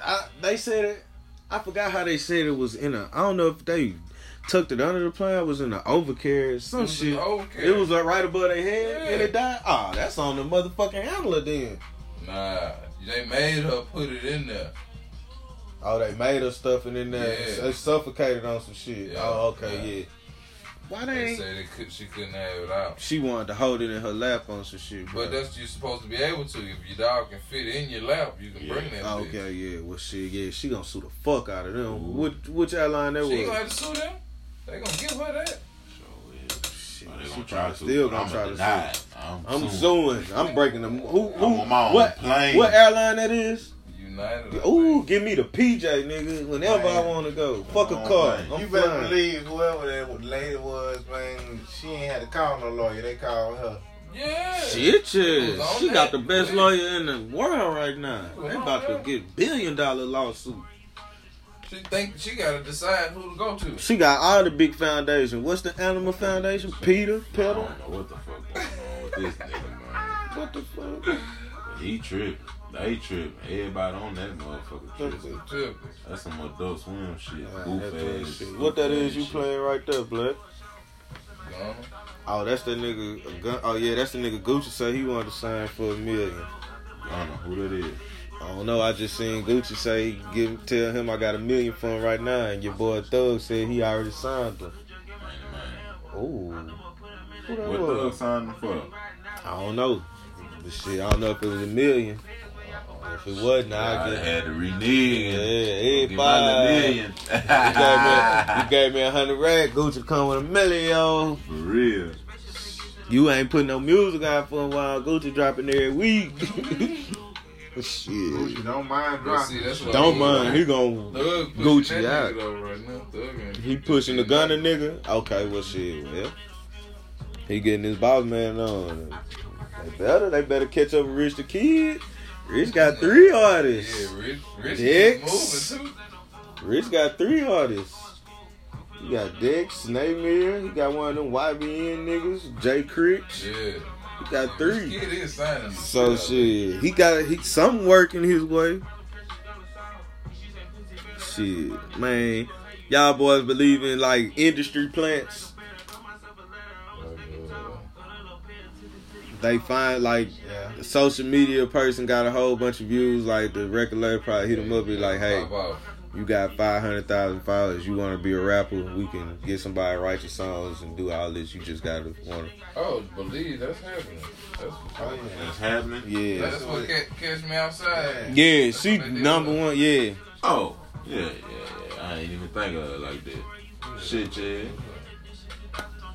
I, they said it. I forgot how they said it was in a. I don't know if they tucked it under the plane. It was in an overcarriage, some It was shit. overcarriage. It was like right above their head, and Yeah. it died. Ah, that's on the motherfucking handler then. Nah, they made her put it in there. Oh, they made her stuffing in there. Yeah. They suffocated on some shit. Yeah, oh, okay, yeah. Yeah. Why they They ain't? said they could, she couldn't have it out. She wanted to hold it in her lap on some shit. But that's you supposed to be able to. If your dog can fit in your lap, you can bring that. Oh, bitch. okay, yeah. Well, shit, yeah. She gonna sue the fuck out of them. Which, which airline that was? She gonna have to sue them. They gonna give her that. Shit, Oh, they she gonna try try to to, still gonna I'ma try to sue. it. I'm, I'm suing. suing. I'm breaking them. Who? Who? I'm on my own what? plane. What airline that is? United. Ooh, think. give me the PJ, nigga. Whenever I want to go. Fuck a oh, car. man. I'm you better flying. believe whoever that lady was, man, she ain't had to call no lawyer. They called her. Yeah. Shit, It yeah. was on She got the best Yeah. lawyer in the world right now. They about to that. get billion dollar lawsuit. She think she gotta decide who to go to. She got all the big foundation. What's the animal foundation? Peter, I Petal. don't know what the fuck going on with this nigga, man. What the fuck? He tripping. They tripping. Everybody on that motherfucker tripping. Tripping. That's some adult swim shit. Man, Goof ass. shit. goof What that ass is you shit. playing right there, blood? Gone. Oh, that's the nigga. Gun- Oh yeah, that's the nigga Gucci say he wanted to sign for a million. I don't know who that is. I don't know. I just seen Gucci say give tell him I got a million for him right now, and your boy Thug said he already signed him. Man, Ooh, who that man. What the was? sign him for? I don't know. But shit, I don't know if it was a million. If it wasn't, I I get. had to renege. Yeah, Give my little everybody. million. You gave me, you gave me a hundred rag. Gucci come with a million, yo. For real. You ain't putting no music out for a while. Gucci dropping every week. Shit. Gucci don't mind But see, dropping. that's Don't I mind. He gon' Thug Gucci out. right now. Thug He pushing the Gunna nigga. Okay, well shit. Well, he getting his boss man on. They better. They better catch up with Rich the Kid. Rich got three artists. Yeah, Rich, Rich Dicks. is moving too. Rich got three artists. You got Dex, Nahmir. He got one of them YBN niggas. Jay Critch. Yeah. He got three. kid is signing. the So shit, he got he something working his way. Shit, man, y'all boys believe in like industry plants. They find like Yeah. the social media person got a whole bunch of views. Like the record label probably hit them up, be like, "Hey, you got five hundred thousand followers. You want to be a rapper? We can get somebody to write your songs and do all this. You just gotta want to." Oh, believe that's happening. That's, Oh, yeah. That's happening. Yeah, that's what ca- catch me outside. yeah. That's She what they did. number one. Yeah. Oh, yeah, yeah, yeah. I ain't even think of it like that. Shit, yeah.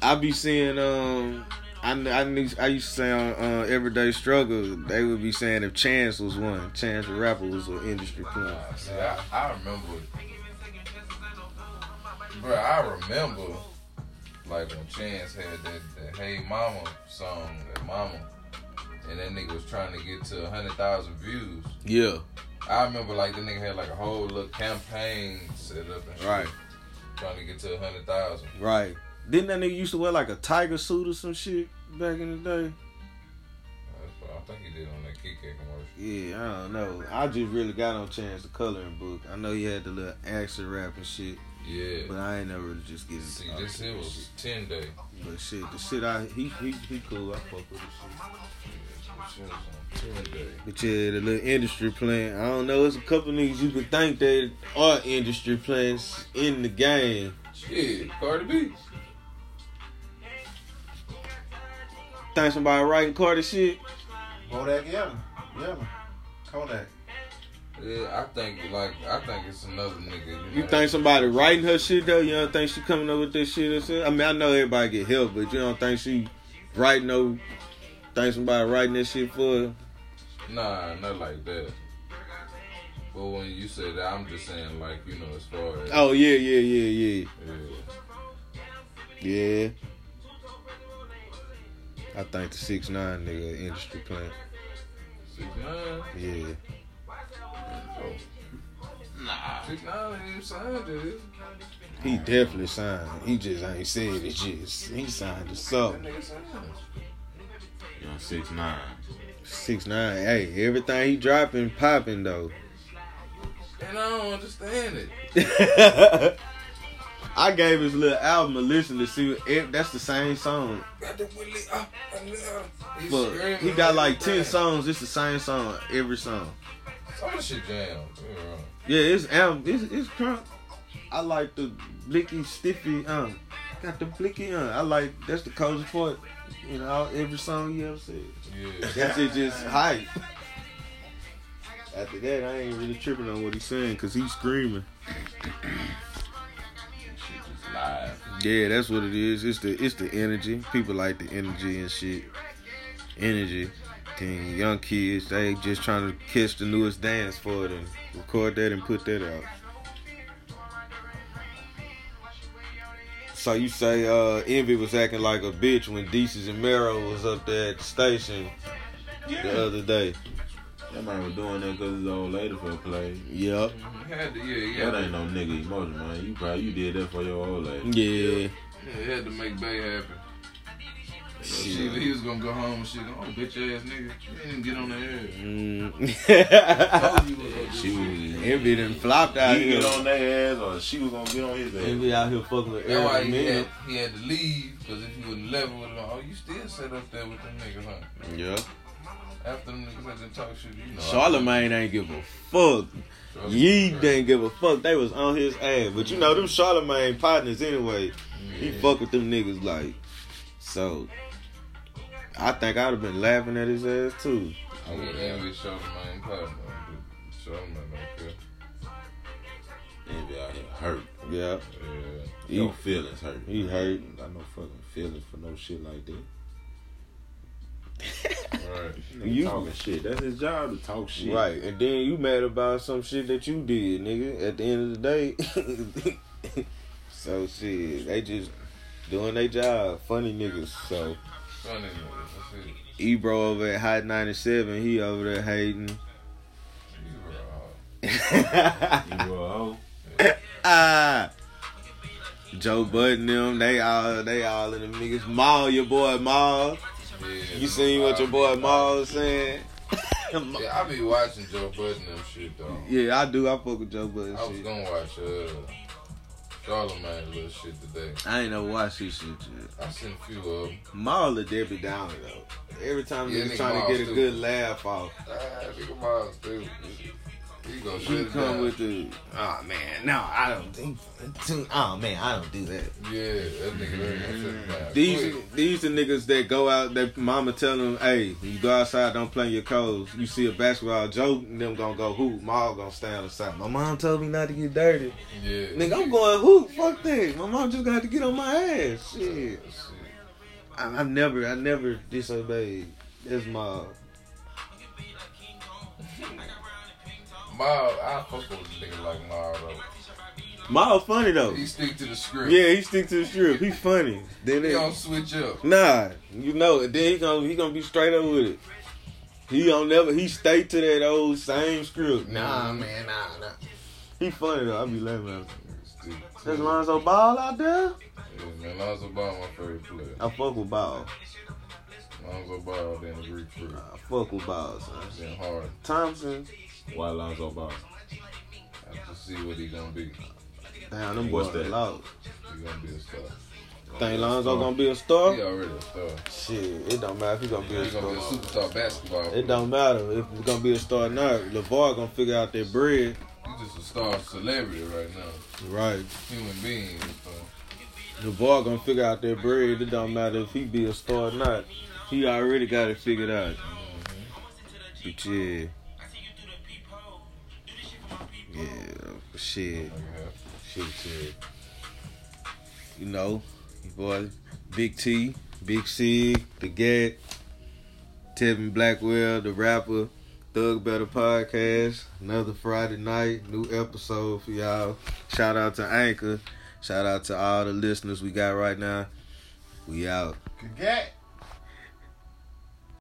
I be seeing um I I knew, I used to say on uh, Everyday Struggle they would be saying if Chance was one, Chance the rapper was an industry plant. Nah, See, I, I remember, bro. I remember, like when Chance had that, that "Hey Mama" song, that "Mama," and that nigga was trying to get to hundred thousand views. Yeah, I remember like the nigga had like a whole little campaign set up and shit, right, trying to get to hundred thousand. right. Didn't that nigga used to wear like a tiger suit or some shit back in the day? That's what I think he did on that Kit Kat commercial. Yeah, I don't know. I just really got on Chance the coloring book. I know he had the little action rap and shit, Yeah. but I ain't never really just get into See, all this that here was shit. ten day. But shit, the shit I he he he cool. I fuck with this shit. This shit was on ten day. But yeah, the little industry plan. I don't know. It's a couple niggas you could think that are industry plans in the game. Shit, Cardi B. Think somebody writing Carter shit. Bodak Yellow. Yellow. Kodak. Yeah, I think like I think it's another nigga. You, You know, think somebody writing her shit though? You don't think she coming up with this shit herself? I mean, I know everybody get help, but you don't think she writing no? Think somebody writing this shit for her? Nah, not like that. But when you say that, I'm just saying like you know as far as Oh yeah, yeah, yeah, yeah. yeah, yeah. I think the six nine nigga industry plan. Six nine. Yeah. Six nine ain't signed dude. He definitely signed. He just ain't said it just. He signed to That something. nigga signed. You know, six nine. Six nine. Hey, everything he dropping popping though. And I don't understand it. I gave his little album a listen to see if that's the same song. Got the Willie up and down. He's But he got like ten songs. It's the same song every song. Some of shit jam. Yeah, it's album. It's it's crunk. I like the blicky stiffy. Um, got the blicky. Uh, I like that's the cozy part. You know, every song you ever said. Yeah. That's it. Just hype. After that, I ain't really tripping on what he's saying because he's screaming. Live. Yeah, that's what it is. It's the it's the energy. People like the energy and shit. Energy. Then young kids, they just trying to catch the newest dance for it and record that and put that out. So you say uh Envy was acting like a bitch when Desus and Mero was up there at the station the other day. That man was doing that because his old lady for a play. Yep. He had to, yeah, he had That ain't no nigga emotion, man. You probably you did that for your old lady. Yeah. yeah, he had to make Bay happy. She, he was gonna go home and shit. Oh, bitch ass nigga. You didn't get on the air. Mm. you was gonna She do was. Envy done flopped out He here. get on their ass, or she was gonna get on his ass. Envy out here fucking with That's why he had, he had to leave because if he wouldn't level with them, oh, you still sit up there with them niggas, huh? Yeah. After them niggas to talk shit, you know. Charlemagne ain't give a fuck. Ye didn't give a fuck. They was on his ass. But you know, them Charlemagne partners anyway. He fuck with them niggas like. So, I think I'd have been laughing at his ass too. I would envy Charlemagne partner, Charlemagne don't care. Envy out here hurt. Yeah. Yeah. He, feelings hurt. he hurt. I got no fucking feelings for no shit like that. Right. You- talking shit. That's his job to talk shit. Right. And then you mad about some shit that you did, nigga, at the end of the day. so, shit, they just doing their job. Funny niggas. So, Funny niggas. That's it. Ebro over at Hot 97, he over there hating. You raw. You were a hoe. ah. Joe Budden them, they all they all in the niggas. Mal, your boy Mal. Yeah. You seen what your boy Mal saying? Yeah, I be watching Joe Budden them shit though. yeah, I do. I fuck with Joe Budden I was shit. gonna watch uh Charlemagne little shit today. I ain't never watched his shit yet. I seen a few of them. Mal a Debbie Downer though. Every time Yeah, he's trying to get a good laugh off, Ah, nigga Miles dude. He gonna shut he it come down. with the oh man, no, I don't think. Oh man, I don't do that. Yeah, that nigga really gonna shut it down. These Quick. these the niggas that go out. That mama tell them, "Hey, you go outside, don't play in your clothes." You see a basketball joke, and them gonna go hoop. Ma gonna stand on the side. My mom told me not to get dirty. Yeah. Nigga, I'm going hoop. Fuck that. My mom just got to get on my ass. Shit. Shit. I, I've never, I never disobeyed. That's my. Miles, I fuck with a nigga like Miles though. Ma funny though. He stick to the script. Yeah, he stick to the strip. He funny. Then He don't switch up. Nah, you know, it. then he gonna he gonna be straight up with it. He don't never he stay to that old same script. Nah, man, nah, nah. He funny though. I be laughing at him. Stick There's. Lonzo Ball out there. Yeah, man, Lonzo Ball my favorite player. I fuck with Ball. Lonzo Ball then the Greek freak. I fuck with Ball, son. Then hard. Thompson, Why Lonzo Ball? Have to see what he gonna be. damn, them boys that? loud. He gonna be a star. Think Lonzo gonna be a star? He already a star. Shit, it don't matter if he gonna be a star. He gonna be a superstar basketball. It don't matter if he's gonna be a star or not. LaVar gonna figure out their bread. He's just a star celebrity right now. Right. Human being. So. LaVar gonna figure out their bread. It don't matter if he be a star or not. He already got it figured out. Mm-hmm. But yeah. Yeah, shit. Shit, shit. You know, your boy Big T, Big C, The Gat, Tevin Blackwell, the rapper, Thug Better Podcast. Another Friday night, new episode for y'all. Shout out to Anchor. Shout out to all the listeners we got right now. We out. Congrats.